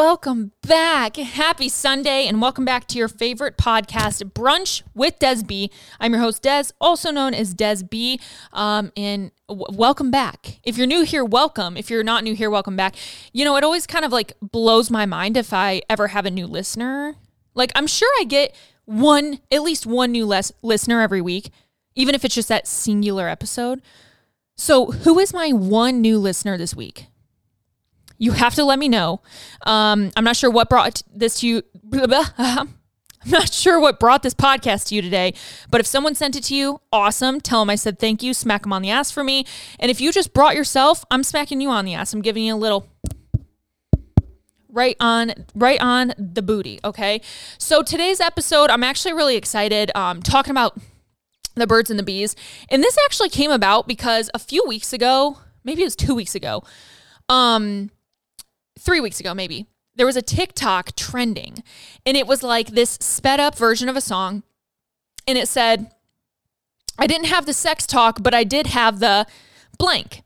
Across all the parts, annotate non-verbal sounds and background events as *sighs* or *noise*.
welcome back. Happy Sunday, and welcome back to your favorite podcast, Brunch with Des B. I'm your host, Des, also known as Des B. Um, and w- welcome back. If you're new here, welcome. If you're not new here, welcome back. You know, it always kind of like blows my mind if I ever have a new listener. Like, I'm sure I get one, at least one new les- listener every week, even if it's just that singular episode. So, who is my one new listener this week? You have to let me know. Um, I'm not sure what brought this to you. *laughs* I'm not sure what brought this podcast to you today, but if someone sent it to you, awesome. Tell them I said thank you. Smack them on the ass for me. And if you just brought yourself, I'm smacking you on the ass. I'm giving you a little right on right on the booty okay so today's episode i'm actually really excited um talking about the birds and the bees and this actually came about because a few weeks ago maybe it was two weeks ago um three weeks ago, maybe, there was a TikTok trending and it was like this sped up version of a song. And it said, I didn't have the sex talk, but I did have the blank.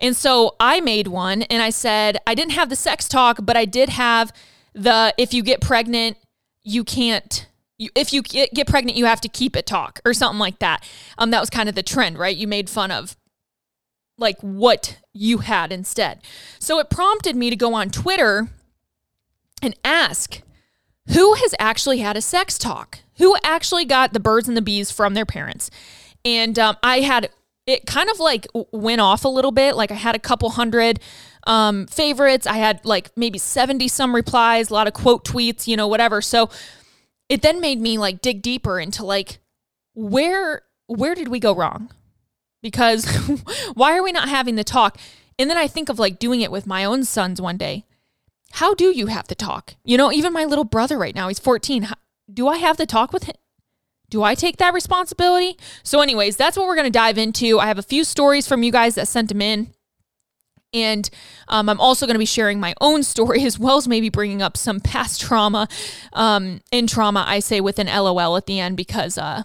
And so I made one and I said, I didn't have the sex talk, but I did have the if you get pregnant, you can't. If you get pregnant, you have to keep it talk or something like that. Um, that was kind of the trend, right? You made fun of like what you had instead. So it prompted me to go on Twitter and ask who has actually had a sex talk? Who actually got the birds and the bees from their parents? And um, I had it kind of like went off a little bit. Like I had a couple hundred um, favorites. I had like maybe 70 some replies, a lot of quote tweets, you know, whatever. So it then made me like dig deeper into like where where did we go wrong? Because *laughs* why are we not having the talk? And then I think of like doing it with my own sons one day. How do you have the talk? You know, even my little brother right now, he's 14. Do I have the talk with him? Do I take that responsibility? So, anyways, that's what we're going to dive into. I have a few stories from you guys that sent them in. And um, I'm also going to be sharing my own *laughs* story as well as maybe bringing up some past trauma. Um, in trauma, I say with an LOL at the end because uh,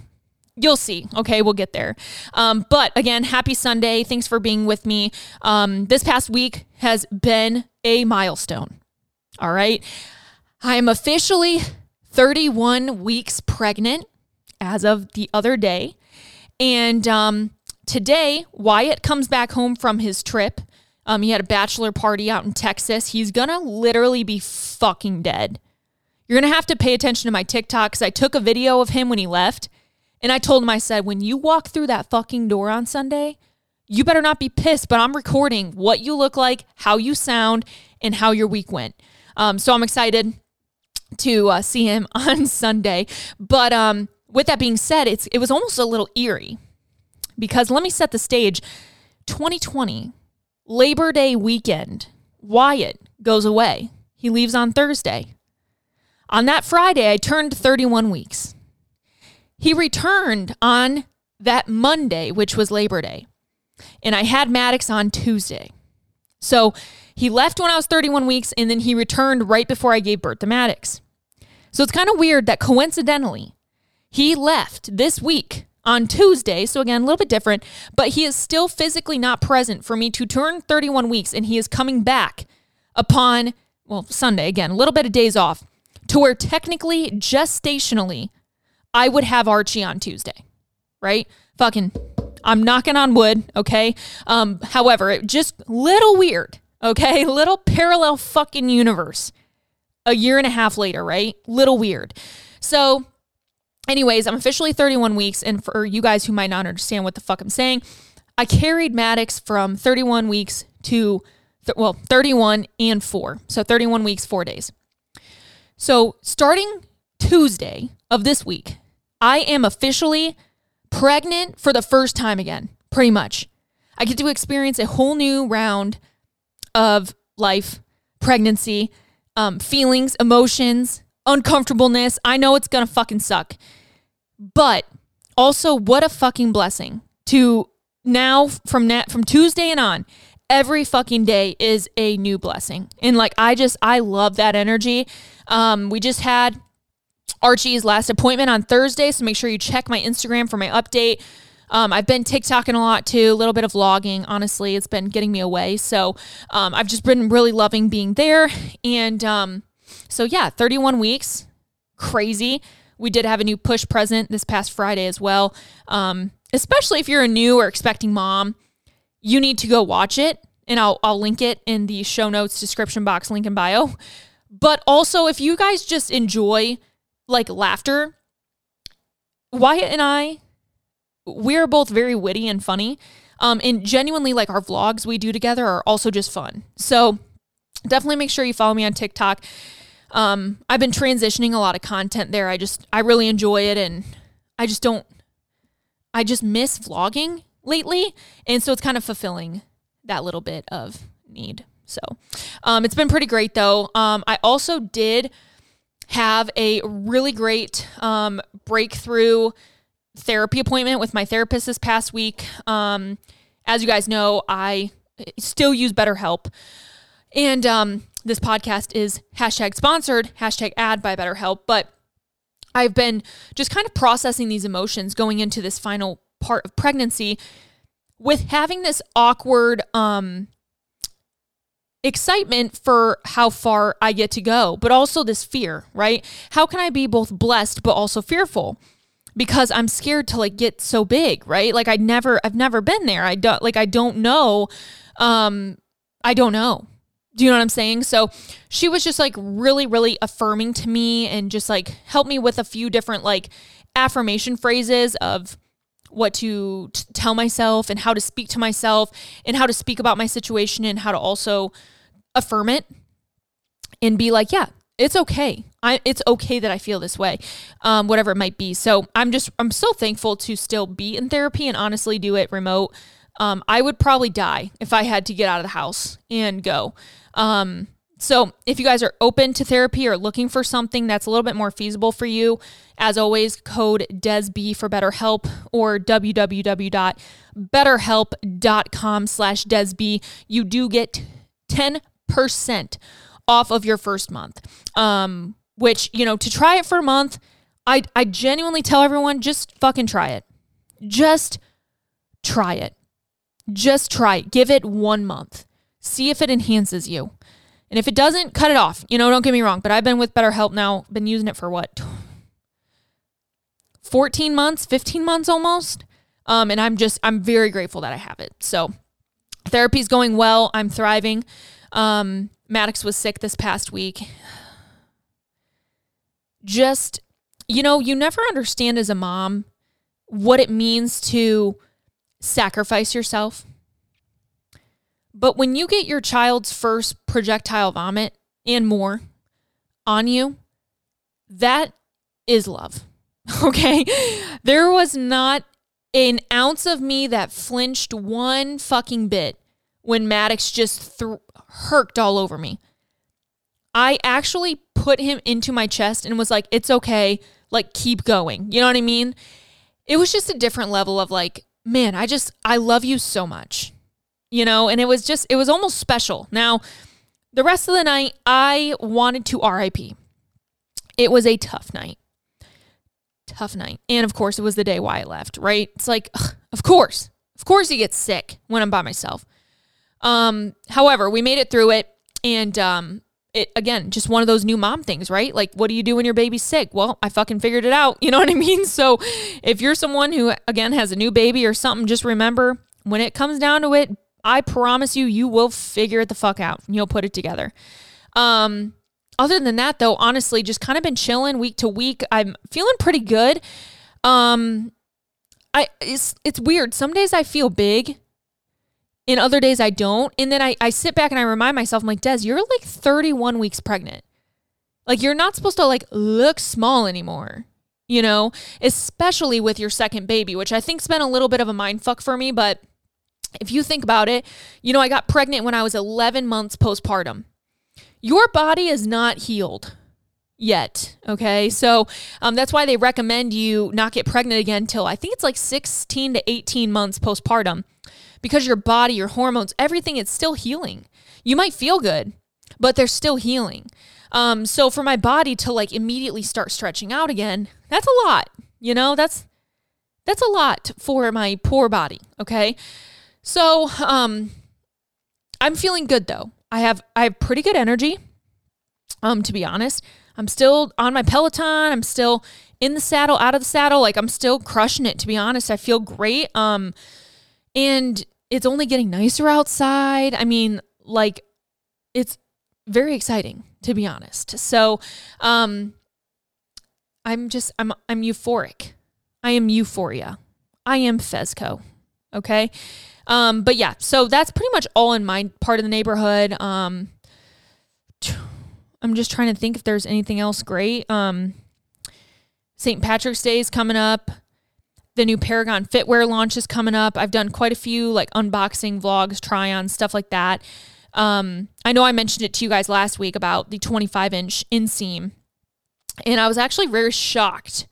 you'll see. Okay, we'll get there. Um, but again, happy Sunday. Thanks for being with me. Um, this past week has been a milestone. All right. I am officially 31 weeks pregnant as of the other day. And um, today, Wyatt comes back home from his trip. Um, he had a bachelor party out in Texas. He's going to literally be fucking dead. You're going to have to pay attention to my TikTok because I took a video of him when he left and I told him, I said, when you walk through that fucking door on Sunday, you better not be pissed, but I'm recording what you look like, how you sound, and how your week went. Um, so I'm excited to uh, see him *laughs* on Sunday. But um, with that being said, it's it was almost a little eerie because let me set the stage. 2020 Labor Day weekend, Wyatt goes away. He leaves on Thursday. On that Friday, I turned 31 weeks. He returned on that Monday, which was Labor Day. And I had Maddox on Tuesday. So he left when I was 31 weeks and then he returned right before I gave birth to Maddox. So it's kind of weird that coincidentally, he left this week on Tuesday. So again, a little bit different, but he is still physically not present for me to turn 31 weeks and he is coming back upon, well, Sunday again, a little bit of days off to where technically, gestationally, I would have Archie on Tuesday, right? Fucking, I'm knocking on wood, okay? Um, however, it just little weird, okay? *laughs* Little parallel fucking universe. A year and a half later, right? Little weird. So, anyways, I'm officially 31 weeks, and for you guys who might not understand what the fuck I'm saying, I carried Maddox from 31 weeks to th- well, 31 and 4. So 31 weeks, 4 days. So, starting Tuesday of this week, I am officially pregnant for the first time again, pretty much. I get to experience a whole new round of life, pregnancy, um, feelings, emotions, uncomfortableness. I know it's gonna fucking suck. But also, what a fucking blessing to now from that from Tuesday and on. Every fucking day is a new blessing, and like I just I love that energy. Um, we just had Archie's last appointment on Thursday. So make sure you check my Instagram for my update. Um, I've been TikToking a lot too, a little bit of vlogging. Honestly, it's been getting me away. So um, I've just been really loving being there. And um, so, yeah, 31 weeks, crazy. We did have a new push present this past Friday as well. Um, especially if you're a new or expecting mom, you need to go watch it. And I'll, I'll link it in the show notes, description box, link in bio. But also, if you guys just enjoy like laughter, Wyatt and I, we're both very witty and funny. Um, and genuinely, like our vlogs we do together are also just fun. So definitely make sure you follow me on TikTok. Um, I've been transitioning a lot of content there. I just, I really enjoy it. And I just don't, I just miss vlogging lately. And so it's kind of fulfilling that little bit of need. So um, it's been pretty great though. Um, I also did have a really great um, breakthrough therapy appointment with my therapist this past week. Um, as you guys know, I still use BetterHelp. And um, this podcast is hashtag sponsored, hashtag ad by BetterHelp. But I've been just kind of processing these emotions going into this final part of pregnancy with having this awkward um, excitement for how far I get to go, but also this fear, right? How can I be both blessed but also fearful? Because I'm scared to like get so big, right? Like I never I've never been there. I don't like I don't know um I don't know. Do you know what I'm saying? So she was just like really really affirming to me and just like helped me with a few different like affirmation phrases of what to t- tell myself and how to speak to myself and how to speak about my situation and how to also affirm it and be like, yeah, it's okay. I, it's okay that I feel this way, um, whatever it might be. So I'm just, I'm so thankful to still be in therapy and honestly do it remote. Um, I would probably die if I had to get out of the house and go. Um, so, if you guys are open to therapy or looking for something that's a little bit more feasible for you, as always, code DESB for BetterHelp or www.betterhelp.com slash DESB. You do get 10% off of your first month, um, which, you know, to try it for a month, I, I genuinely tell everyone just fucking try it. Just try it. Just try it. Give it one month. See if it enhances you. And if it doesn't, cut it off. You know, don't get me wrong, but I've been with BetterHelp now, been using it for what? *sighs* 14 months, 15 months almost. Um, and I'm just, I'm very grateful that I have it. So therapy's going well. I'm thriving. Um, Maddox was sick this past week. Just, you know, you never understand as a mom what it means to sacrifice yourself but when you get your child's first projectile vomit and more on you, that is love. *laughs* Okay. There was not an ounce of me that flinched one fucking bit when Maddox just th- herked all over me. I actually put him into my chest and was like, it's okay. Like, keep going. You know what I mean? It was just a different level of like, man, I just, I love you so much you know, and it was just, it was almost special. Now, the rest of the night, I wanted to RIP. It was a tough night. Tough night. And of course, it was the day Wyatt left, right? It's like, ugh, of course, of course he gets sick when I'm by myself. Um, however, we made it through it. And, um, it again, just one of those new mom things, right? Like, what do you do when your baby's sick? Well, I fucking figured it out. *laughs* You know what I mean? So, if you're someone who, again, has a new baby or something, just remember when it comes down to it, I promise you, you will figure it the fuck out. You'll put it together. Um, other than that, though, honestly, just kind of been chilling week to week. I'm feeling pretty good. Um, I it's it's weird. Some days I feel big, and other days I don't. And then I I sit back and I remind myself, I'm like, Des, you're like 31 weeks pregnant. Like you're not supposed to like look small anymore. You know, especially with your second baby, which I think's been a little bit of a mind fuck for me, but if you think about it, you know, I got pregnant when I was 11 months postpartum. Your body is not healed yet. Okay. So um, that's why they recommend you not get pregnant again until I think it's like 16 to 18 months postpartum because your body, your hormones, everything, it's still healing. You might feel good, but they're still healing. Um, so for my body to like immediately start stretching out again, that's a lot. You know, that's That's a lot for my poor body. Okay. So, um, I'm feeling good though. I have I have pretty good energy. Um, to be honest, I'm still on my Peloton. I'm still in the saddle, out of the saddle. Like I'm still crushing it. To be honest, I feel great. Um, and it's only getting nicer outside. I mean, like it's very exciting to be honest. So, um, I'm just I'm I'm euphoric. I am euphoria. I am Fezco. Okay. Um, but yeah, so that's pretty much all in my part of the neighborhood. Um, I'm just trying to think if there's anything else great. Um, St. Patrick's Day is coming up. The new Paragon Fitwear launch is coming up. I've done quite a few like unboxing vlogs, try on, stuff like that. Um, I know I mentioned it to you guys last week about the 25 inch inseam. And I was actually very shocked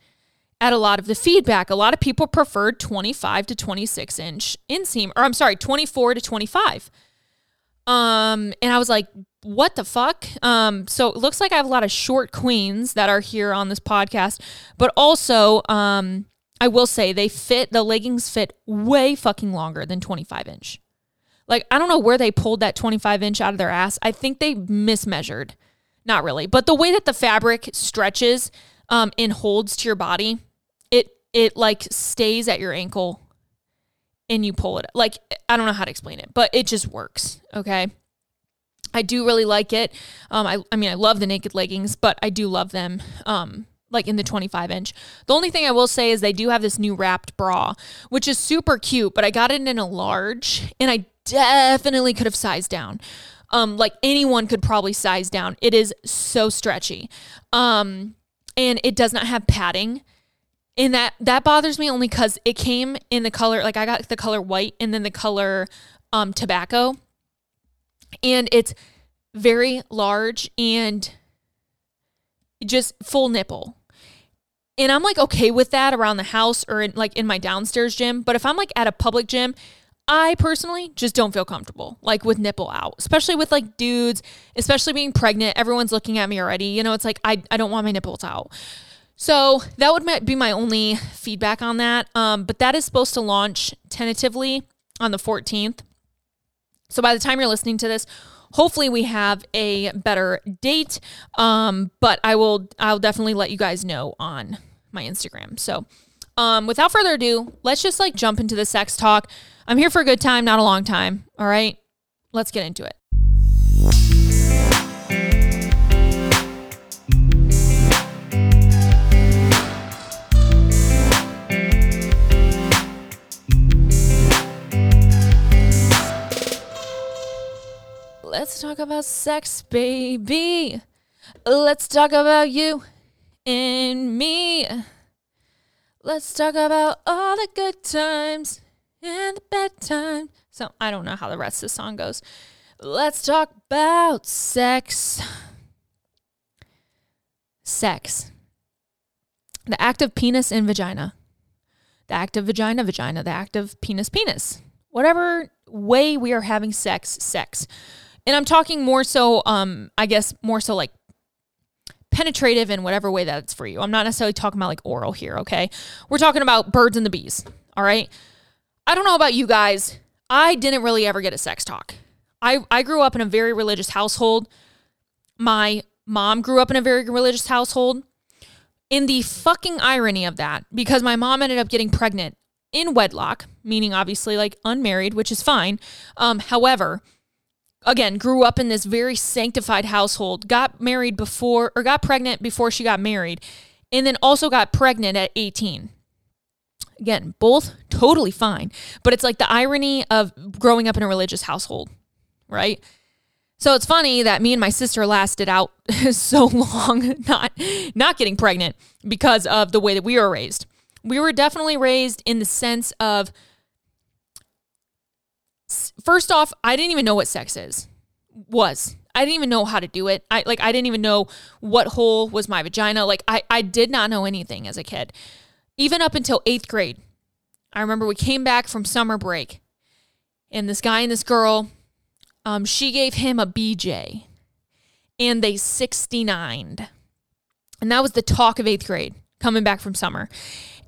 at a lot of the feedback. A lot of people preferred 25 to 26 inch inseam, or I'm sorry, 24 to 25. Um, and I was like, what the fuck? Um, so it looks like I have a lot of short queens that are here on this podcast, but also, um, I will say they fit, the leggings fit way fucking longer than 25 inch. Like, I don't know where they pulled that 25 inch out of their ass. I think they mismeasured. Not really, but the way that the fabric stretches um, and holds to your body, it like stays at your ankle and you pull it. Like I don't know how to explain it, but it just works. Okay. I do really like it. Um, I, I mean, I love the naked leggings, but I do love them. Um, like in the 25 inch. The only thing I will say is they do have this new wrapped bra, which is super cute, but I got it in a large and I definitely could have sized down. Um, like anyone could probably size down. It is so stretchy. Um, and it does not have padding and that that bothers me only because it came in the color like I got the color white and then the color um, tobacco, and it's very large and just full nipple. And I'm like okay with that around the house or in, like in my downstairs gym. But if I'm like at a public gym, I personally just don't feel comfortable like with nipple out, especially with like dudes, especially being pregnant. Everyone's looking at me already. You know, it's like I, I don't want my nipples out. So that would be my only feedback on that. Um, but that is supposed to launch tentatively on the 14th. So by the time you're listening to this, hopefully we have a better date. Um, but I will I'll definitely let you guys know on my Instagram. So um, without further ado, let's just like jump into the sex talk. I'm here for a good time, not a long time. All right, let's get into it. Let's talk about sex, baby. Let's talk about you and me. Let's talk about all the good times and the bad times. So I don't know how the rest of the song goes. Let's talk about sex. Sex. The act of penis and vagina. The act of vagina, vagina. The act of penis, penis. Whatever way we are having sex, sex. And I'm talking more so, um, I guess more so like penetrative in whatever way that's for you. I'm not necessarily talking about like oral here, okay? We're talking about birds and the bees, all right? I don't know about you guys. I didn't really ever get a sex talk. I, I grew up in a very religious household. My mom grew up in a very religious household. In the fucking irony of that, because my mom ended up getting pregnant in wedlock, meaning obviously like unmarried, which is fine. Um, however, again, grew up in this very sanctified household, got married before or got pregnant before she got married, and then also got pregnant at 18. Again, both totally fine, but it's like the irony of growing up in a religious household, right? So it's funny that me and my sister lasted out *laughs* so long not not getting pregnant because of the way that we were raised. We were definitely raised in the sense of first off, I didn't even know what sex is. Was. I didn't even know how to do it. I like I didn't even know what hole was my vagina. Like I I did not know anything as a kid. Even up until 8th grade. I remember we came back from summer break and this guy and this girl um she gave him a BJ and they 69'd. And that was the talk of 8th grade coming back from summer.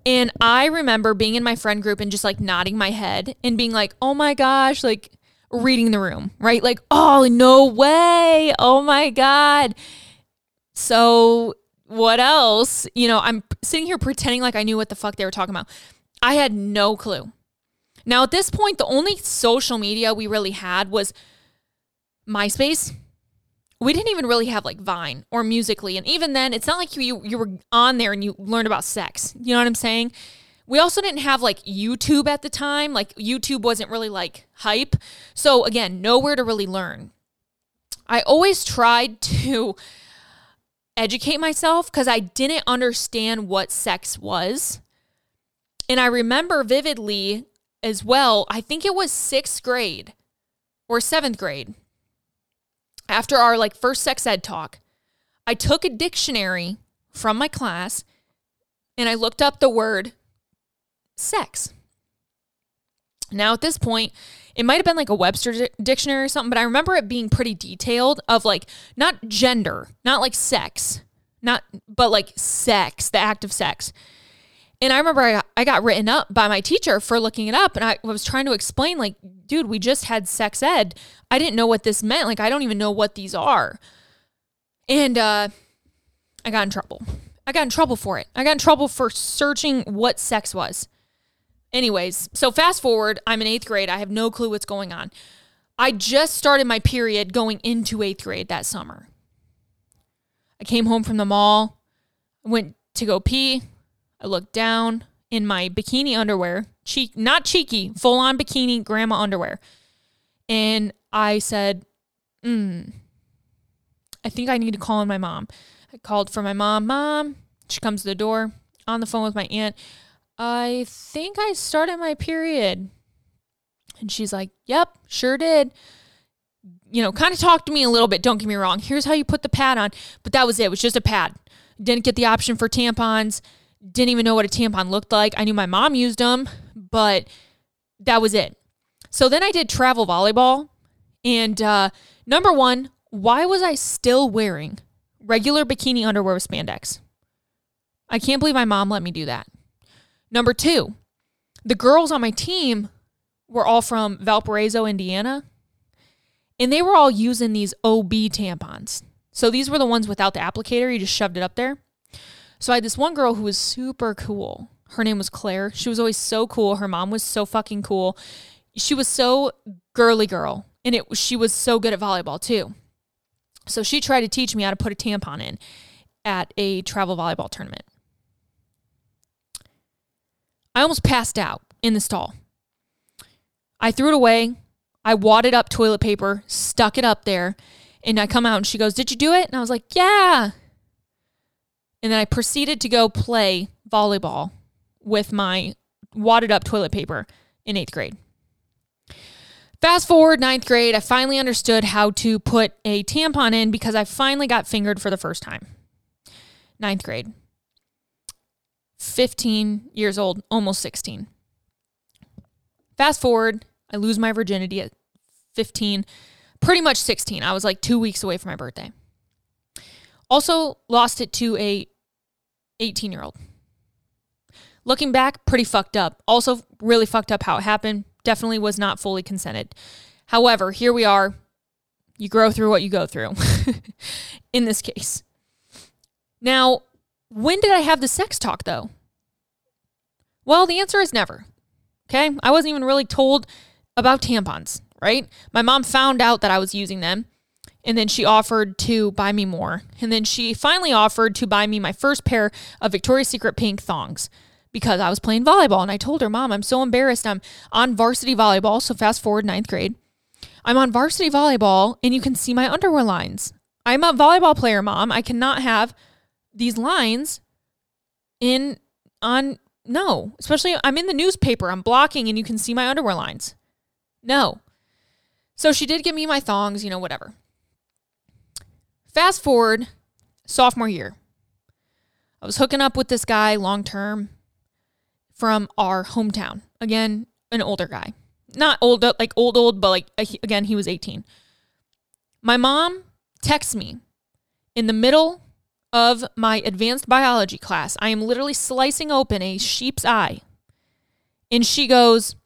And I remember being in my friend group and just like nodding my head and being like, oh my gosh, like reading the room, right? Like, oh, no way. Oh my God. So, what else? You know, I'm sitting here pretending like I knew what the fuck they were talking about. I had no clue. Now, at this point, the only social media we really had was MySpace. We didn't even really have like Vine or Musical.ly. And even then, it's not like you, you were on there and you learned about sex. You know what I'm saying? We also didn't have like YouTube at the time. Like YouTube wasn't really like hype. So again, nowhere to really learn. I always tried *laughs* to educate myself because I didn't understand what sex was. And I remember vividly as well, I think it was sixth grade or seventh grade. After our like first sex ed talk, I took a dictionary from my class and I looked up the word sex. Now, at this point, it might have been like a Webster dictionary or something, but I remember it being pretty detailed of like not gender, not like sex, not, but like sex, the act of sex. And I remember I got, I got written up by my teacher for looking it up. And I was trying to explain, like, dude, we just had sex ed. I didn't know what this meant. Like, I don't even know what these are. And uh, I got in trouble. I got in trouble for it. I got in trouble for searching what sex was. Anyways, so fast forward, I'm in eighth grade. I have no clue what's going on. I just started my period going into eighth grade that summer. I came home from the mall, went to go pee. I looked down in my bikini underwear, cheek not cheeky, full on bikini grandma underwear. And I said, mm, I think I need to call in my mom. I called for my mom. Mom, she comes to the door on the phone with my aunt. I think I started my period. And she's like, Yep, sure did. You know, kind of talked to me a little bit. Don't get me wrong. Here's how you put the pad on. But that was it. It was just a pad. Didn't get the option for tampons didn't even know what a tampon looked like. I knew my mom used them, but that was it. So then I did travel volleyball. And uh, number one, why was I still wearing regular bikini underwear with spandex? I can't believe my mom let me do that. Number two, the girls on my team were all from Valparaiso, Indiana, and they were all using these OB tampons. So these were the ones without the applicator, you just shoved it up there. So I had this one girl who was super cool. Her name was Claire. She was always so cool. Her mom was so fucking cool. She was so girly girl, and it she was so good at volleyball too. So she tried to teach me how to put a tampon in at a travel volleyball tournament. I almost passed out in the stall. I threw it away. I wadded up toilet paper, stuck it up there, and I come out and she goes, Did you do it? And I was like, Yeah. And then I proceeded to go play volleyball with my wadded up toilet paper in eighth grade. Fast forward ninth grade, I finally understood how to put a tampon in because I finally got fingered for the first time. Ninth grade. 15 years old, almost 16. Fast forward, I lose my virginity at 15, pretty much 16. I was like two weeks away from my birthday. Also lost it to a 18 year old. Looking back, pretty fucked up. Also, really fucked up how it happened. Definitely was not fully consented. However, here we are. You grow through what you go through *laughs* in this case. Now, when did I have the sex talk though? Well, the answer is never. Okay. I wasn't even really told about tampons, right? My mom found out that I was using them and then she offered to buy me more. And then she finally offered to buy me my first pair of Victoria's Secret pink thongs because I was playing volleyball. And I told her, Mom, I'm so embarrassed. I'm on varsity volleyball. So fast forward ninth grade. I'm on varsity volleyball and you can see my underwear lines. I'm a volleyball player, Mom. I cannot have these lines in on no, especially I'm in the newspaper. I'm blocking and you can see my underwear lines. No. So she did give me my thongs, you know, whatever. Fast forward, sophomore year. I was hooking up with this guy long term from our hometown. Again, an older guy. Not old, like old, old, but like, again, he was 18. My mom texts me in the middle of my advanced biology class. I am literally slicing open a sheep's eye. And she goes,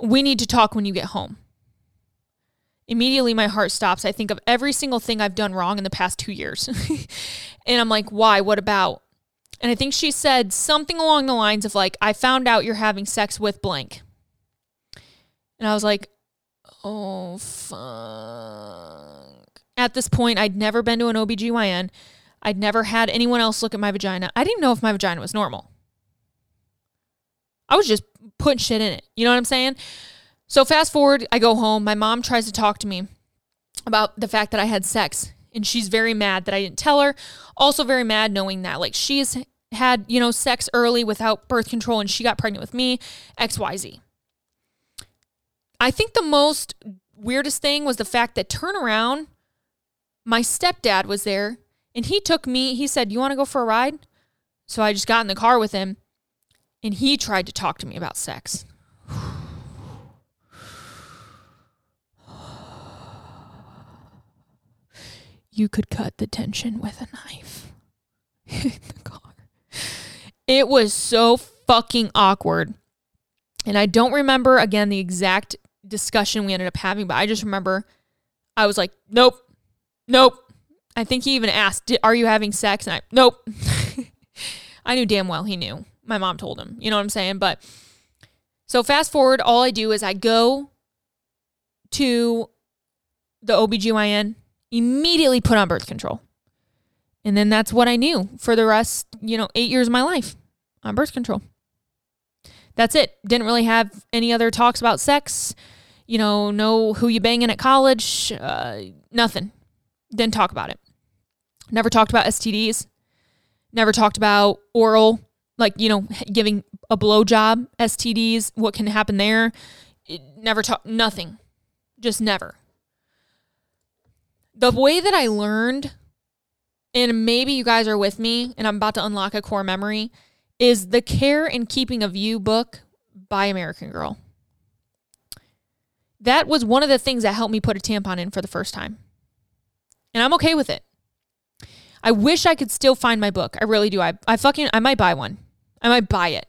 We need to talk when you get home. Immediately, my heart stops. I think of every single thing I've done wrong in the past two years. *laughs* and I'm like, Why? What about? And I think she said something along the lines of, like, I found out you're having sex with blank. And I was like, Oh, fuck. At this point, I'd never been to an OBGYN. I'd never had anyone else look at my vagina. I didn't know if my vagina was normal. I was just putting shit in it. You know what I'm saying? So fast forward, I go home. My mom tries to talk to me about the fact that I had sex. And she's very mad that I didn't tell her. Also very mad knowing that like she's had, you know, sex early without birth control and she got pregnant with me, XYZ. I think the most weirdest thing was the fact that turn around, my stepdad was there and he took me, he said, You want to go for a ride? So I just got in the car with him and he tried to talk to me about sex. You could cut the tension with a knife *laughs* in the car. It was so fucking awkward. And I don't remember again the exact discussion we ended up having, but I just remember I was like, nope, nope. I think he even asked, Are you having sex? And I, nope. *laughs* I knew damn well he knew. My mom told him. You know what I'm saying? But so fast forward, all I do is I go to the OBGYN, immediately put on birth control. And then that's what I knew for the rest, you know, eight years of my life on birth control. That's it. Didn't really have any other talks about sex you know, know who you banging at college, uh, nothing. Didn't talk about it. Never talked about STDs. Never talked about oral, like, you know, giving a blowjob, STDs, what can happen there. It never talked, nothing. Just never. The way that I learned, and maybe you guys are with me, and I'm about to unlock a core memory, is the Care and Keeping of You book by American Girl that was one of the things that helped me put a tampon in for the first time. And I'm okay with it. I wish I could still find my book. I really do. I, I fucking, I might buy one. I might buy it.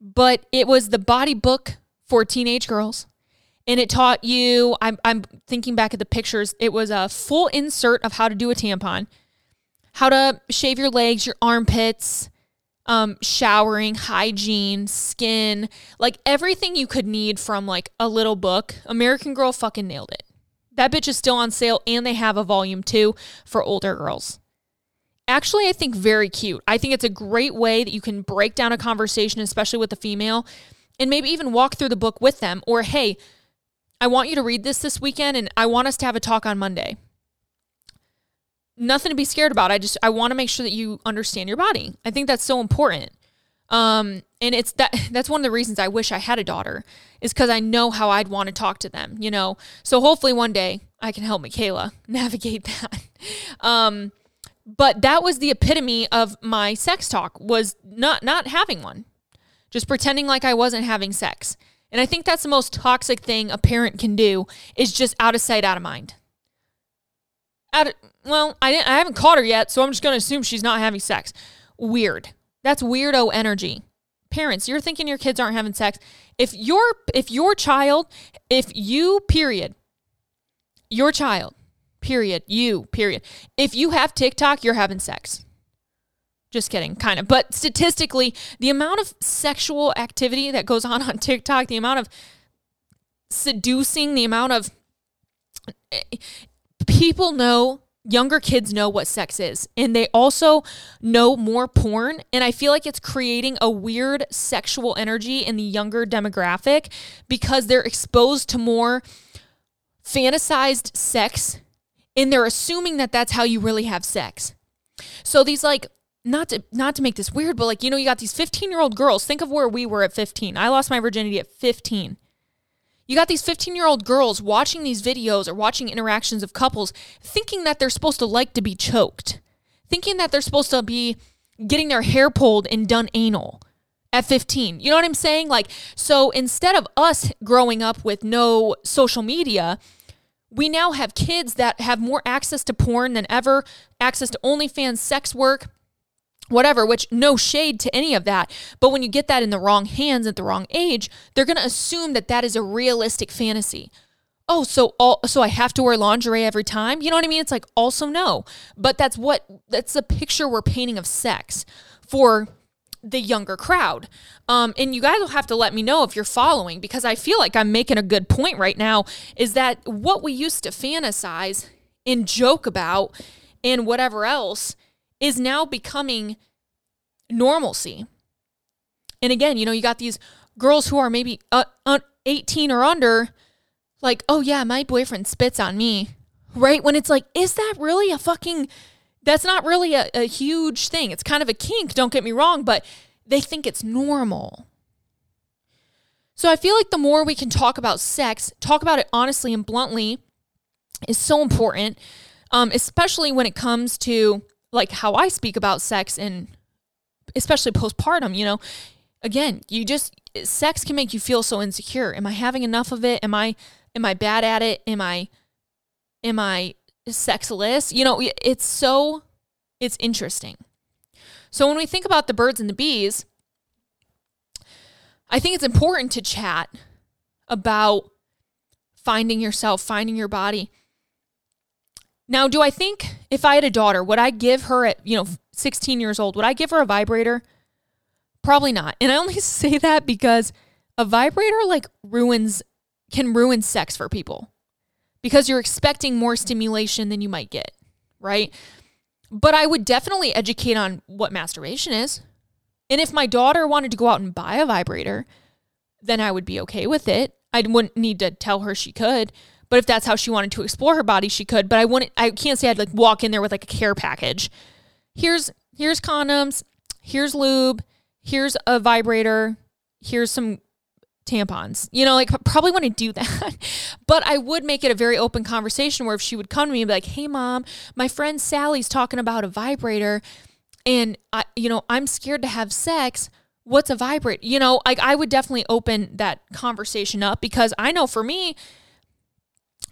But it was the body book for teenage girls. And it taught you, I'm, I'm thinking back at the pictures, it was a full insert of how to do a tampon, how to shave your legs, your armpits, um, showering, hygiene, skin, like everything you could need from like a little book. American Girl fucking nailed it. That bitch is still on sale and they have a volume two for older girls. Actually, I think very cute. I think it's a great way that you can break down a conversation, especially with a female, and maybe even walk through the book with them. Or, hey, I want you to read this this weekend and I want us to have a talk on Monday nothing to be scared about. I just I want to make sure that you understand your body. I think that's so important. Um, and it's that *laughs* that's one of the reasons I wish I had a daughter is because I know how I'd want to talk to them, you know. So hopefully one day I can help Michaela *laughs* navigate that. Um, but that was the epitome of my sex talk was not not having one, just pretending like I wasn't having sex. And I think that's the most toxic thing a parent can do is just out of sight, out of mind. Out of, well, I didn't I haven't caught her yet, so I'm just going to assume she's not having sex. Weird. That's weirdo energy. Parents, you're thinking your kids aren't having sex. If your if your child, if you period, your child, period, you, period. If you have TikTok, you're having sex. Just kidding, kind of. But statistically, the amount of sexual activity that goes on *laughs* on TikTok, the amount of seducing, the amount of eh, people know younger kids know what sex is and they also know more porn and i feel like it's creating a weird sexual energy in the younger demographic because they're exposed to more fantasized sex and they're assuming that that's how you really have sex so these like not to not to make this weird but like you know you got these 15 year old girls think of where we were at 15 i lost my virginity at 15 you got these 15 year old girls watching these videos or watching interactions of couples thinking that they're supposed to like to be choked, thinking that they're supposed to be getting their hair pulled and done anal at 15. You know what I'm saying? Like, so instead of us growing up with no social media, we now have kids that have more access to porn than ever, access to OnlyFans, sex work, whatever, which no shade to any of that. But when you get that in the wrong hands at the wrong age, they're going to assume that that is a realistic fantasy. Oh, so all so I have to wear lingerie every time? You know what I mean? It's like also no. But that's what that's the picture we're painting of sex for the younger crowd. Um, and you guys will have to let me know if you're following because I feel like I'm making a good point right now is that what we used to fantasize and joke about and whatever else is now becoming normalcy. And again, you know, you got these girls who are maybe uh, uh, 18 or under, like, oh yeah, my boyfriend spits on me, right? When it's like, is that really a fucking that's not really a, a huge thing. It's kind of a kink, don't get me wrong, but they think it's normal. So I feel like the more we can talk about sex, talk about it honestly and bluntly, is so important, um, especially when it comes to like how I speak about sex and especially postpartum. You know, again, you just sex can make you feel so insecure. Am I having enough of it? Am I am I bad at it? Am I am I sexless. You know, it's so it's interesting. So when we think about the birds and the bees, I think it's important to chat about finding yourself, finding your body. Now, do I think if I had a daughter, would I give her at, you know, 16 years old, would I give her a vibrator? Probably not. And I only *laughs* say that because a vibrator like ruins can ruin sex for people because you're expecting more stimulation than you might get, right? But I would definitely educate on what masturbation is. And if my daughter wanted to go out and buy a vibrator, then I would be okay with it. I wouldn't need to tell her she could. But if that's how she wanted to explore her body, she could. But I wouldn't I can't say I'd like walk in there with like a care package. Here's here's condoms, here's lube, here's a vibrator, here's some tampons. You know, like probably want to do *laughs* that. but I would make it a very open conversation where if she would come to me and be like, "Hey mom, my friend Sally's talking about a vibrator and I you know, I'm scared to have sex. What's a vibrator?" You know, like I would definitely open that conversation up because I know for me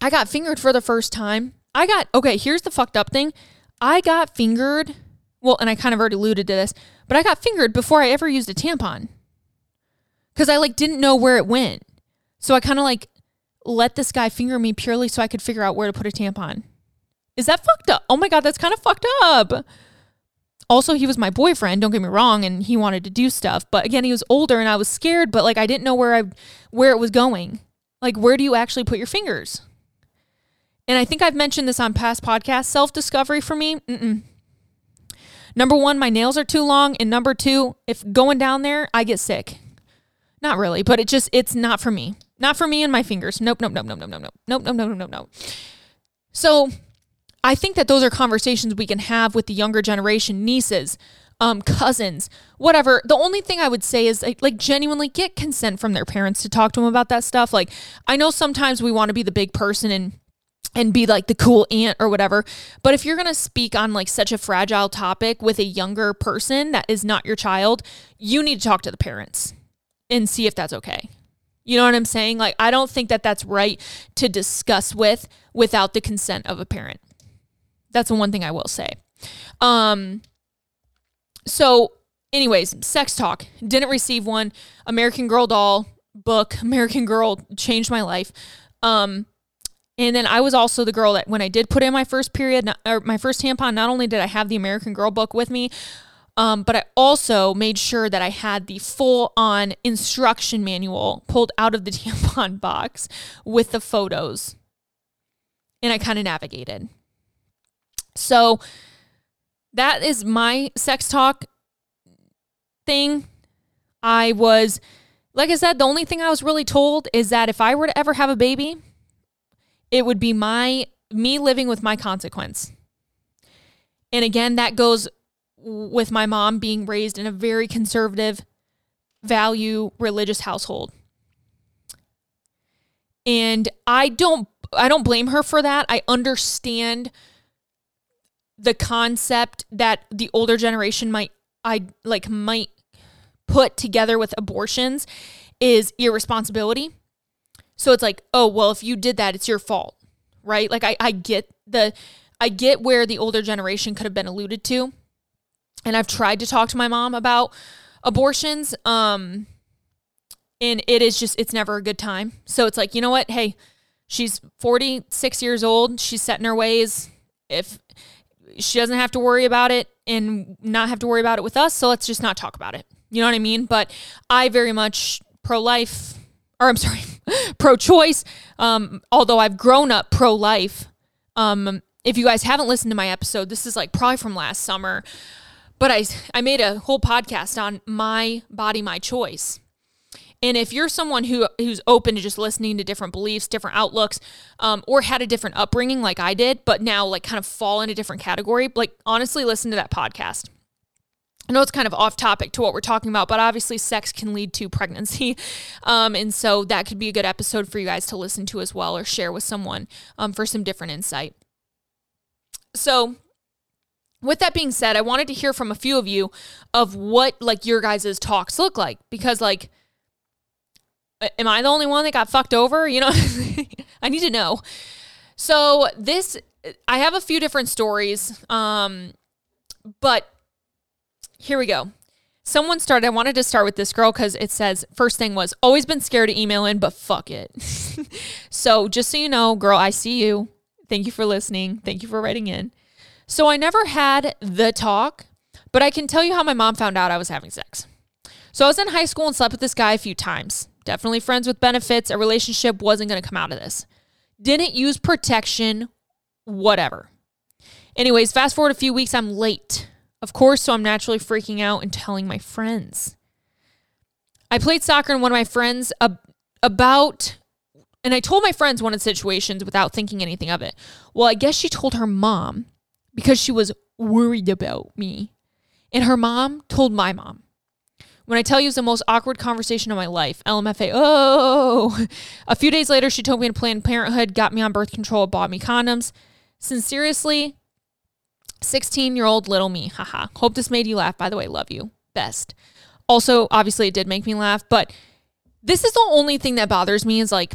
I got fingered for the first time. I got okay, here's the fucked up thing. I got fingered. Well, and I kind of already alluded to this, but I got fingered before I ever used a tampon because I like didn't know where it went. So I kind of like let this guy finger me purely so I could figure out where to put a tampon. Is that fucked up? Oh my god, that's kind of fucked up. Also, he was my boyfriend, don't get me wrong, and he wanted to do stuff, but again, he was older and I was scared, but like I didn't know where I where it was going. Like where do you actually put your fingers? And I think I've mentioned this on past podcasts, self-discovery for me. Mm-mm. Number 1, my nails are too long, and number 2, if going down there, I get sick. Not really, but it just it's not for me. Not for me and my fingers. Nope, nope, nope, nope, nope, nope, nope, nope, nope, nope, nope, nope. So I think that those are conversations we can have with the younger generation, nieces, um, cousins, whatever. The only thing I would say is like, like genuinely get consent from their parents to talk to them about that stuff. Like I know sometimes we want to be the big person and and be like the cool aunt or whatever. But if you're going to speak on like such a fragile topic with a younger person that is not your child, you need to talk to the parents and see if that's okay. You know what I'm saying? Like, I don't think that that's right to discuss with without the consent of a parent. That's the one thing I will say. Um, so, anyways, sex talk. Didn't receive one. American Girl doll book. *laughs* American Girl changed my life. Um, and then I was also the girl that when I did put in my first period or my first tampon, not only did I have the American Girl book with me, um, but I also made sure that I had the full on instruction manual pulled out of the *laughs* tampon box with the photos. And I kind of navigated. So that is my sex talk thing. I was, like I said, the only thing I was really told is that if I were to ever have a baby, it would be my me living with my consequence. And again, that goes with my mom being raised in a very conservative, value religious household. And I don't I don't blame her for that. I understand the concept that the older generation might I like might put together with abortions is irresponsibility. So it's like, oh, well, if you did that, it's your fault. right? Like I, I get the I get where the older generation could have been alluded to. And I've tried to talk to my mom about abortions. Um and it is just it's never a good time. So it's like, you know what? Hey, she's 46 years old. She's set in her ways. If she doesn't have to worry about it and not have to worry about it with us, so let's just not talk about it. You know what I mean? But I very much pro life, or I'm sorry, *laughs* pro choice. Um, although I've grown up pro life. Um, if you guys haven't listened to my episode, this is like probably from last summer, but I I made a whole podcast on my body, my choice. And if you're someone who who's open to just listening to different beliefs, different outlooks, um, or had a different upbringing like I did, but now like kind of fall in a different category, like honestly, listen to that podcast. I know it's kind of off topic to what we're talking about, but obviously sex can lead to pregnancy. *laughs* Um, and so that could be a good episode for you guys to listen to as well or share with someone um, for some different insight. So, with that being said, I wanted to hear from a few of you of what like your guys' talks look like because like am I the only one that got fucked over? You know, *laughs* I need to know. So, this I have a few different stories um but here we go. Someone started, I wanted to start with this girl because it says, first thing was, always been scared to email in, but fuck it. *laughs* so just so you know, girl, I see you. Thank you for listening. Thank you for writing in. So I never had the talk, but I can tell you how my mom found out I was having sex. So I was in high school and slept with this guy a few times. Definitely friends with benefits. A relationship wasn't going to come out of this. Didn't use protection, whatever. Anyways, fast forward a few weeks, I'm late. Of course, so I'm naturally freaking out and telling my friends. I played soccer and one of my friends ab- about, and I told my friends one of the situations without thinking anything of it. Well, I guess she told her mom because she was worried about me. And her mom told my mom. When I tell you it's the most awkward conversation of my life, LMFA, oh. *laughs* A few days later, she told me to Planned Parenthood, got me on birth control, bought me condoms. Sincerely, 16 year old little me. Haha. Hope this made you laugh. By the way, love you. Best. Also, obviously, it did make me laugh, but this is the only thing that bothers me is like,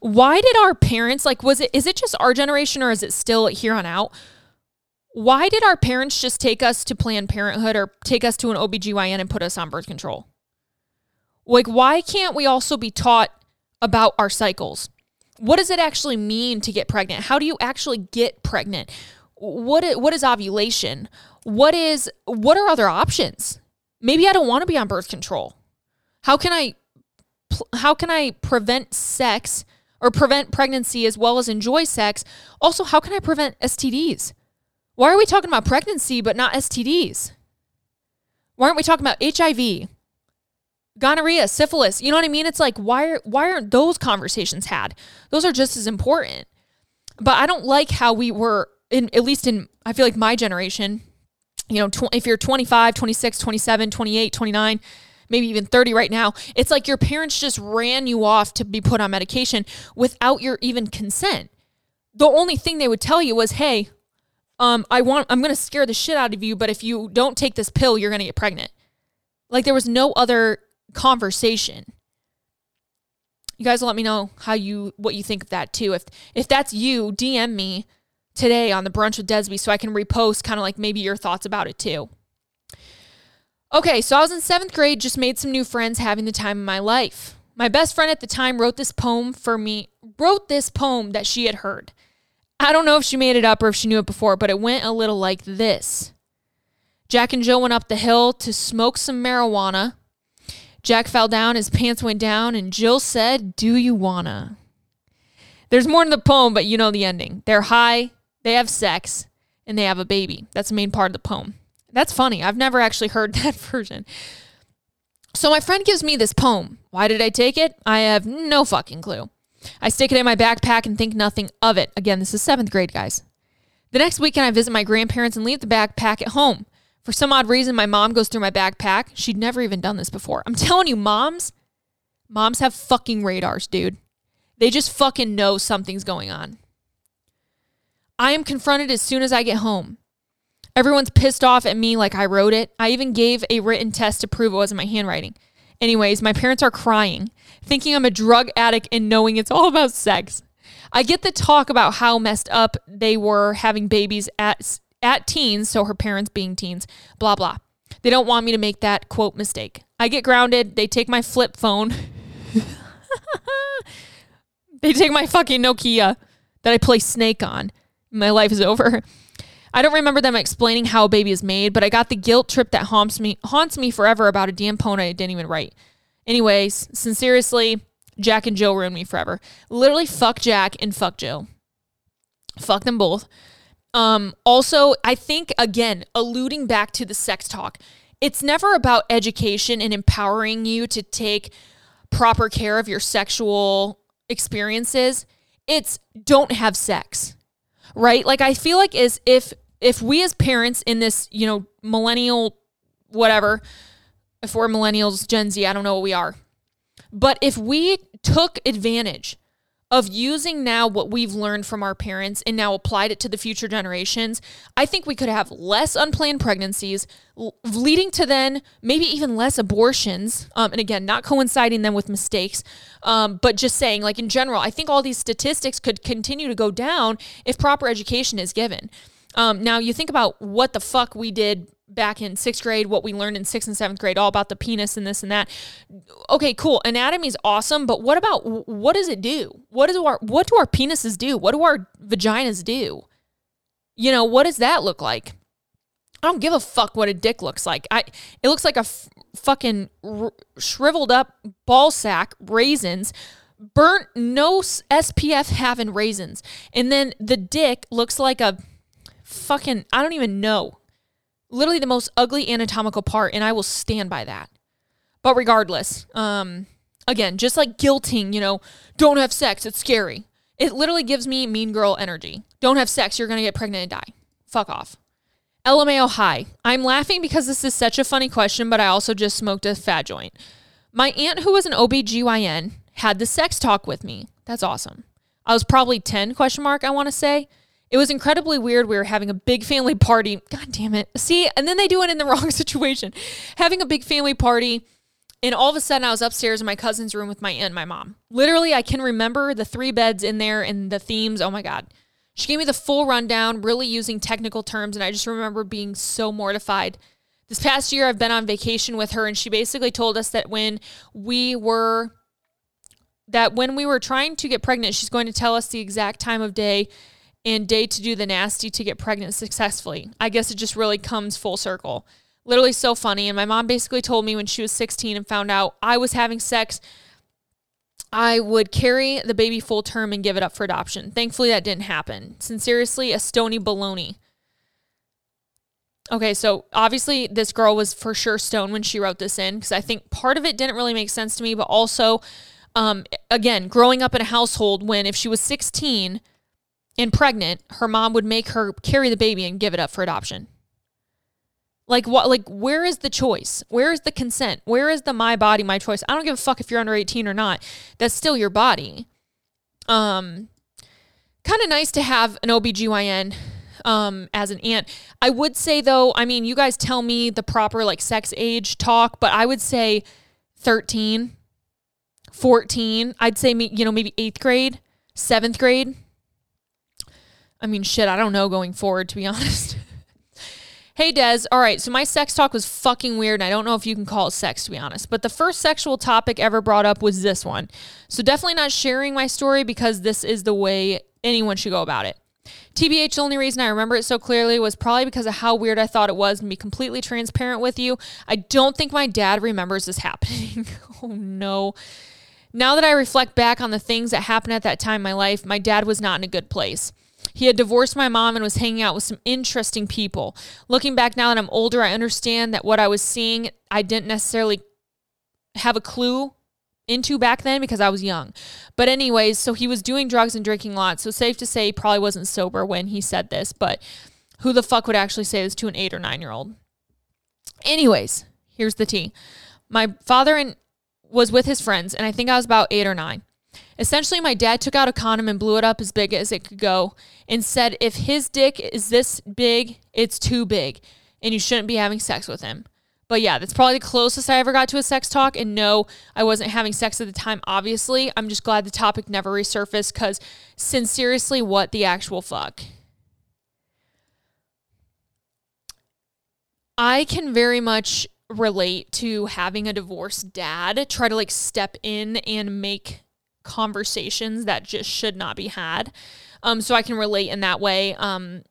why did our parents, like, was it, is it just our generation or is it still here on out? Why did our parents just take us to Planned Parenthood or take us to an OBGYN and put us on birth control? Like, why can't we also be taught about our cycles? What does it actually mean to get pregnant? How do you actually get pregnant? What is, what is ovulation? What is what are other options? Maybe I don't want to be on birth control. How can I how can I prevent sex or prevent pregnancy as well as enjoy sex? Also, how can I prevent STDs? Why are we talking about pregnancy but not STDs? Why aren't we talking about HIV? Gonorrhea, syphilis, you know what I mean? It's like why are, why aren't those conversations had? Those are just as important. But I don't like how we were in at least in I feel like my generation, you know, tw- if you're 25, 26, 27, 28, 29, maybe even 30 right now, it's like your parents just ran you off to be put on medication without your even consent. The only thing they would tell you was, "Hey, um, I want I'm going to scare the shit out of you, but if you don't take this pill, you're going to get pregnant." Like there was no other conversation. You guys let me know how you what you think of that too. If if that's you, DM me today on the brunch with Desby so I can repost kind of like maybe your thoughts about it too. Okay, so I was in seventh grade, just made some new friends, having the time of my life. My best friend at the time wrote this poem for me, wrote this poem that she had heard. I don't know if she made it up or if she knew it before, but it went a little like this Jack and Jill went up the hill to smoke some marijuana. Jack fell down, his pants went down, and Jill said, Do you wanna? There's more in the poem, but you know the ending. They're high, they have sex and they have a baby. That's the main part of the poem. That's funny. I've never actually *laughs* heard that version. So my friend gives me this poem. Why did I take it? I have no fucking clue. I stick it in my backpack and think nothing of it. Again, this is seventh grade, guys. The next weekend, I visit my grandparents and leave the backpack at home. For some odd reason, my mom goes through my backpack. She'd never even done this before. I'm telling you, moms, moms have fucking radars, dude. They just fucking know something's going on. I am confronted as soon as I get home. Everyone's pissed off at me like I wrote it. I even gave a written test to prove it wasn't my handwriting. Anyways, my parents are crying, thinking I'm a drug addict and knowing it's all about sex. I get the talk about how messed up they were having babies at at teens, so her parents being teens, blah blah. They don't want me to make that quote mistake. I get grounded, they take my flip phone. *laughs* they take my fucking Nokia that I play Snake on. My life is over. I don't remember them explaining how a baby is made, but I got the guilt trip that haunts me haunts me forever about a damn poem I didn't even write. Anyways, sincerely, Jack and Jill ruined me forever. Literally, fuck Jack and fuck Jill. Fuck them both. Um, also, I think again, alluding back to the sex talk, it's never about education and empowering you to take proper care of your sexual experiences. It's don't have sex. Right? Like I feel like is if if we as parents in this, you know, millennial whatever, if we're millennials, Gen Z, I don't know what we are. But if we took advantage of using now what we've learned from our parents and now applied it to the future generations, I think we could have less unplanned pregnancies, leading to then maybe even less abortions. Um, and again, not coinciding them with mistakes, um, but just saying, like in general, I think all these statistics could continue to go down if proper education is given. Um, now, you think about what the fuck we did back in sixth grade, what we learned in sixth and seventh grade, all about the penis and this and that. Okay, cool. Anatomy is awesome, but what about what does it do? What do our what do our penises do? What do our vaginas do? You know, what does that look like? I don't give a fuck what a dick looks like. I it looks like a f- fucking r- shriveled up ball sack, raisins, burnt, no SPF having raisins, and then the dick looks like a fucking I don't even know literally the most ugly anatomical part, and I will stand by that. But regardless, um, again, just like guilting, you know, don't have sex, it's scary. It literally gives me mean girl energy. Don't have sex, you're gonna get pregnant and die. Fuck off. LMAO hi. I'm laughing because this is such a funny question, but I also just smoked a fat joint. My aunt, who was an OBGYN, had the sex talk with me. That's awesome. I was probably 10 question mark, I want to say. It was incredibly weird. We were having a big family party. God damn it. See, and then they do it in the *laughs* wrong situation. Having a big family party. And all of a sudden, I was upstairs in my cousin's room with my aunt and my mom. Literally, I can remember the three beds in there and the themes. Oh my God. She gave me the full rundown, really using technical terms. And I just remember being so mortified. This past year, I've been on vacation with her, and she basically told us that when we were that when we were trying to get pregnant, she's going to tell us the exact time of day and day to do the nasty to get pregnant successfully. I guess it just really comes full circle. Literally so funny. And my mom basically told me when she was 16 and found out I was having sex, I would carry the baby full term and give it up for adoption. Thankfully, that didn't happen. Sincerely, a stony baloney. Okay, so obviously this girl was for sure stoned when she wrote this in because I think part of it didn't really make sense to me, but also, um, again, growing up in a household when if she was 16, and pregnant, her mom would make her carry the baby and give it up for adoption. Like what like where is the choice? Where is the consent? Where is the my body, my choice? I don't give a fuck if you're under 18 or not. That's still your body. Um kind of nice to have an OBGYN um as an aunt. I would say though, I mean, you guys tell me the proper like sex age talk, but I would say 13, 14. I'd say me, you know, maybe 8th grade, 7th grade I mean, shit, I don't know going forward, to be *laughs* honest. hey, Des. All right, so my sex talk was fucking weird, and I don't know if you can call it sex, to be honest. But the first sexual topic ever brought up was this one. So definitely not sharing my story because this is the way anyone should go about it. TBH, the only reason I remember it so clearly was probably because of how weird I thought it was, and be completely transparent with you. I don't think my dad remembers this *laughs* happening. *laughs* oh, no. Now that I reflect back on the things that happened at that time in my life, my dad was not in a good place. He had divorced my mom and was hanging out with some interesting people. Looking back now that I'm older, I understand that what I was seeing, I didn't necessarily have a clue into back then because I was young. But, anyways, so he was doing drugs and drinking lots. So, safe to say, he probably wasn't sober when he said this. But who the fuck would actually say this to an eight or nine year old? Anyways, here's the tea. My father and was with his friends, and I think I was about eight or nine. Essentially, my dad took out a condom and blew it up as big as it could go and said, if his dick is this big, it's too big and you shouldn't be having sex with him. But yeah, that's probably the closest I ever got to a sex talk. And no, I wasn't having sex at the time, obviously. I'm just glad the topic never resurfaced because, sincerely, what the actual fuck? I can very much relate to having a divorced dad try to like step in and make conversations that just should not be had. Um, so I can relate in that way. Um,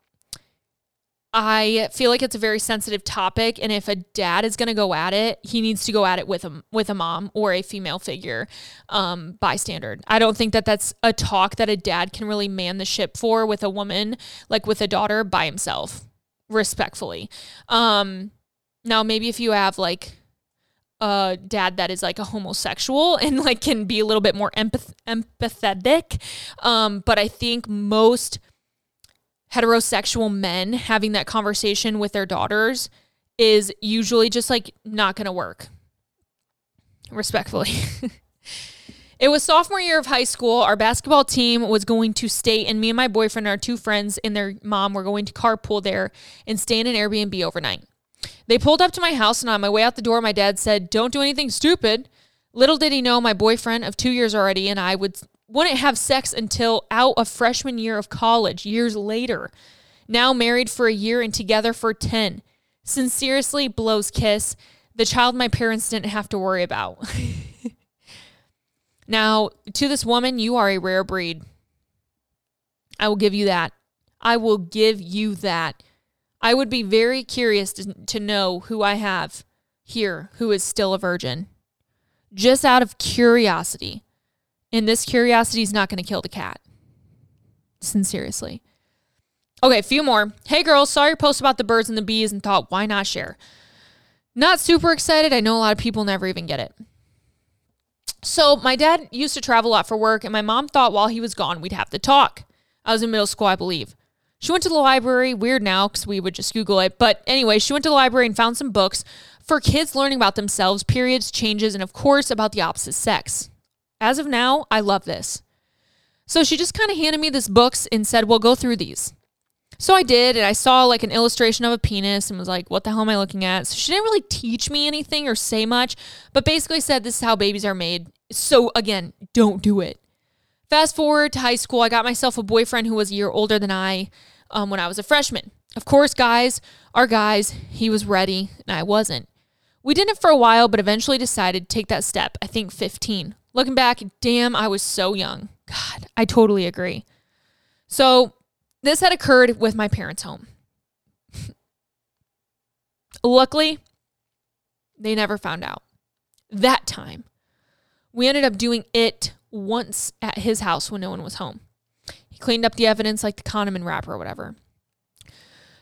I feel like it's a very sensitive topic, and if a dad is going to go at it, he needs to go at it with a with a mom or a female figure, um, bystander. I don't think that that's a talk that a dad can really man the ship for with a woman, like with a daughter by himself, respectfully. Um, now maybe if you have like a dad that is like a homosexual *laughs* and like can be a little bit more empath- empathetic, um, but I think most heterosexual men having that conversation with their daughters is usually just like not going to work. Respectfully. *laughs* it was sophomore year of high school. Our basketball team was going to stay, and me and my boyfriend, and our two friends, and their mom were going to carpool there and stay in an Airbnb overnight. They pulled up to my house, and on my way out the door, my dad said, Don't do anything stupid. Little did he know my boyfriend of two years already and I would wouldn't have sex until out of freshman year of college, years later. Now married for a year and together for 10. Sincerely, blows kiss. The child my parents didn't have to worry about. *laughs* now, to this woman, you are a rare breed. I will give you that. I will give you that. I would be very curious to, to know who I have here who is still a virgin. Just out of curiosity. And this curiosity is not going to kill the cat. Sincerely. Okay, a few more. Hey girls, saw your post about the birds and the bees and thought, why not share? Not super excited. I know a lot of people never even get it. So, my dad used to travel a lot for work, and my mom thought while he was gone, we'd have to talk. I was in middle school, I believe. She went to the library, weird now because we would just Google it. But anyway, she went to the library and found some books for kids learning about themselves, periods, changes, and of course, about the opposite sex. As of now, I love this. So she just kind of handed me this books and said, Well, go through these. So I did, and I saw like an illustration of a penis and was like, What the hell am I looking at? So she didn't really teach me anything or say much, but basically said, This is how babies are made. So again, don't do it. Fast forward to high school, I got myself a boyfriend who was a year older than I um, when I was a freshman. Of course, guys are guys. He was ready, and I wasn't. We did it for a while, but eventually decided to take that step. I think 15. Looking back, damn, I was so young. God, I totally agree. So, this had occurred with my parents' home. *laughs* Luckily, they never found out. That time, we ended up doing it once at his house when no one was home. He cleaned up the evidence like the condom wrapper or whatever.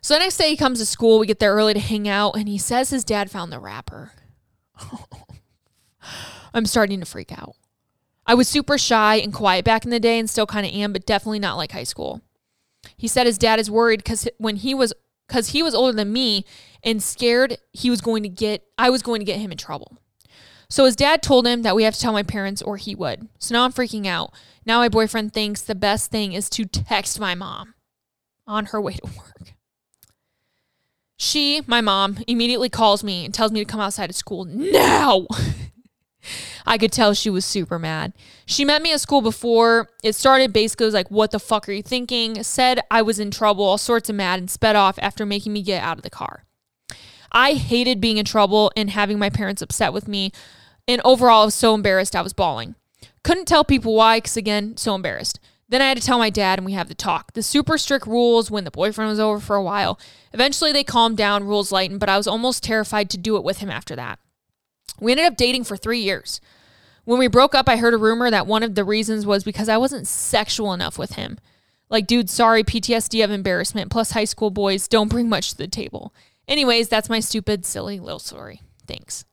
So the next day he comes to school, we get there early to hang out, and he says his dad found the wrapper. *laughs* I'm starting to freak out. I was super shy and quiet back in the day and still kind of am, but definitely not like high school. He said his dad is worried because when he was because he was older than me and scared he was going to get I was going to get him in trouble. So his dad told him that we have to tell my parents or he would. So now I'm freaking out. Now my boyfriend thinks the best thing is to text my mom on her way to work. She, my mom, immediately calls me and tells me to come outside of school now. *laughs* I could tell she was super mad. She met me at school before it started. Basically, was like, What the fuck are you thinking? Said I was in trouble, all sorts of mad, and sped off after making me get out of the car. I hated being in trouble and having my parents upset with me. And overall, I was so embarrassed, I was bawling. Couldn't tell people why, because again, so embarrassed. Then I had to tell my dad, and we have the talk. The super strict rules when the boyfriend was over for a while. Eventually, they calmed down, rules lightened, but I was almost terrified to do it with him after that. We ended up dating for three years. When we broke up, I heard a rumor that one of the reasons was because I wasn't sexual enough with him. Like, dude, sorry, PTSD of embarrassment, plus high school boys don't bring much to the table. Anyways, that's my stupid, silly little story. Thanks.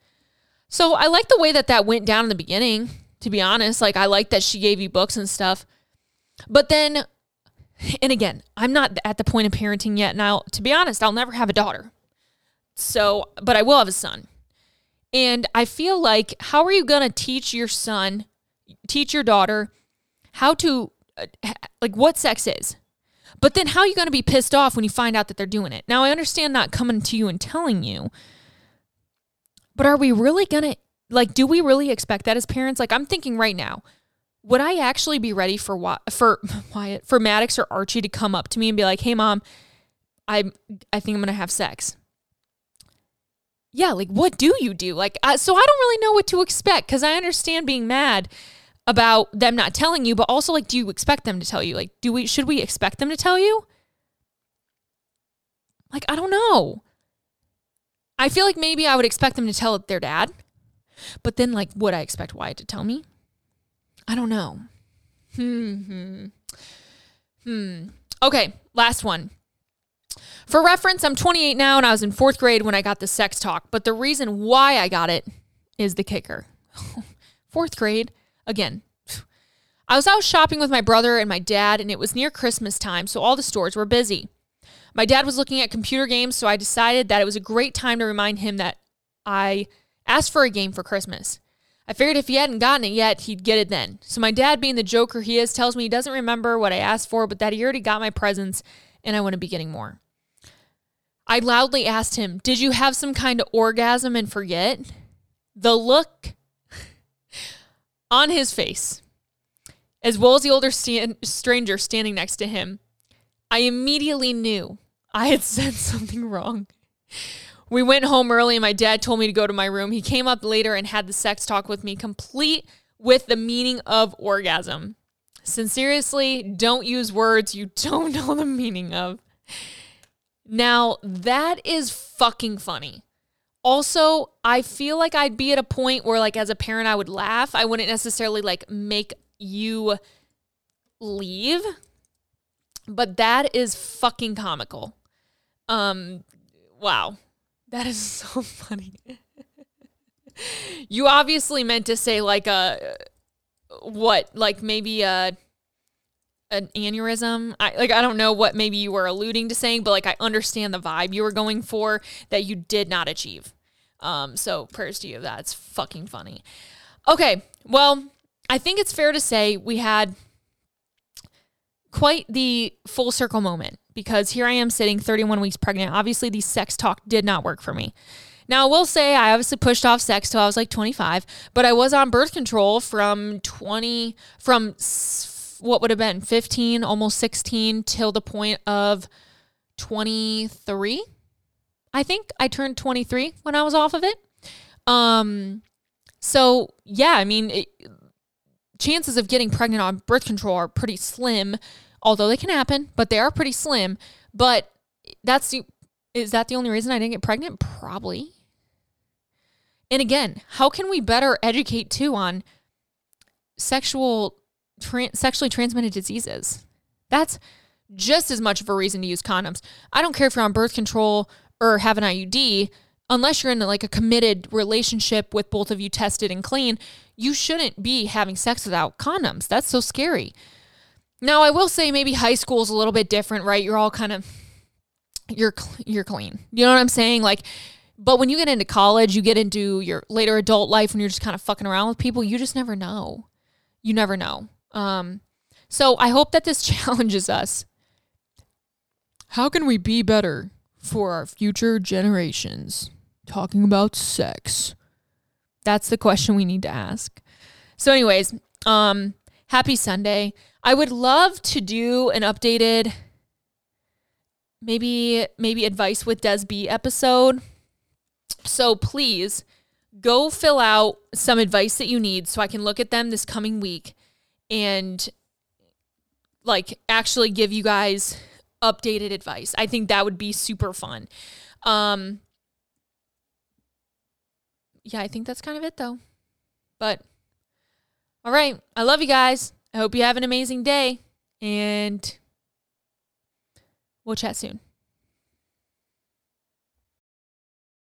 So I like the way that that went down in the beginning, to be honest. Like, I like that she gave you books and stuff. But then, and again, I'm not at the point of parenting yet. Now, to be honest, I'll never have a daughter. So, but I will have a son. And I feel like, how are you going to teach your son, teach your daughter how to, uh, like, what sex is? But then how are you going to be pissed off when you find out that they're doing it? Now, I understand not coming to you and telling you, But are we really going to like do we really expect that as parents? Like I'm thinking right now, would I actually be ready for what for *laughs* Wyatt for Maddox or Archie to come up to me and be like, "Hey mom, I I think I'm going to have sex." Yeah, like what do you do? Like uh, so I don't really know what to expect cuz I understand being mad about them not telling you, but also like do you expect them to tell you? Like do we should we expect them to tell you? Like I don't know. I feel like maybe I would expect them to tell their dad. But then like would I expect Wyatt to tell me? I don't know. Hmm. Hmm. Hmm. Okay, last one. For reference, I'm 28 now and I was in fourth grade when I got the sex talk, but the reason why I got it is the kicker. *laughs* fourth grade, again, I was out shopping with my brother and my dad, and it was near Christmas time, so all the stores were busy. My dad was looking at computer games, so I decided that it was a great time to remind him that I asked for a game for Christmas. I figured if he hadn't gotten it yet, he'd get it then. So my dad, being the joker he is, tells me he doesn't remember what I asked for, but that he already got my presents and I wouldn't be getting more. I loudly asked him, Did you have some kind of orgasm and forget? The look on his face, as well as the older stranger standing next to him, I immediately knew I had *laughs* said something wrong. We went home early and my dad told me to go to my room. He came up later and had the sex talk with me, complete with the meaning of orgasm. Sincerely, don't use words you *laughs* don't know the meaning of. Now, that is fucking funny. Also, I feel like I'd be at a point where, like, as a parent, I would laugh. I wouldn't necessarily, like, make you leave. But that is fucking comical. Um, wow. That is *laughs* so funny. you obviously meant to say like a what, like maybe a an aneurysm. I like I don't know what maybe you were alluding to saying, but like I understand the vibe you were going for that you did not achieve. Um, so prayers to you. That's fucking funny. Okay, well, I think it's fair to say we had quite the full circle moment because here I am sitting 31 weeks pregnant. Obviously, the sex talk did not work for me. Now, I will say I obviously pushed off sex till I was like 25, but I was on birth control from 20, from what would have been 15, almost 16, till the point of 23. I think I turned 23 when I was off of it. Um, so yeah, I mean, it, chances of getting pregnant on birth control are pretty slim although they can happen, but they are pretty slim. But that's the is that the only reason I didn't get pregnant? Probably. And again, how can we better educate too on sexual sexually transmitted diseases? That's just as much of a reason to use condoms. I don't care if you're on birth control or have an IUD, unless you're in like a committed relationship with both of you tested and clean, you shouldn't be having sex without condoms. That's so scary. Now, I will say maybe high school is a little bit different, right? You're all kind of you're you're clean. You know what I'm saying? Like but when you get into college, you get into your later adult life when you're just kind of fucking around with people, you just never know. You never know. Um so I hope that this *laughs* challenges us. How can we be better for our future generations? Talking about sex. That's the question we need to ask. So anyways, um happy Sunday. I would love to do an updated maybe maybe advice with Des B episode. So please go fill out some advice that you need so I can look at them this coming week and like actually give you guys updated advice. I think that would be super fun. Um yeah, I think that's kind of it though. But all right, I love you guys. I hope you have an amazing day and we'll chat soon.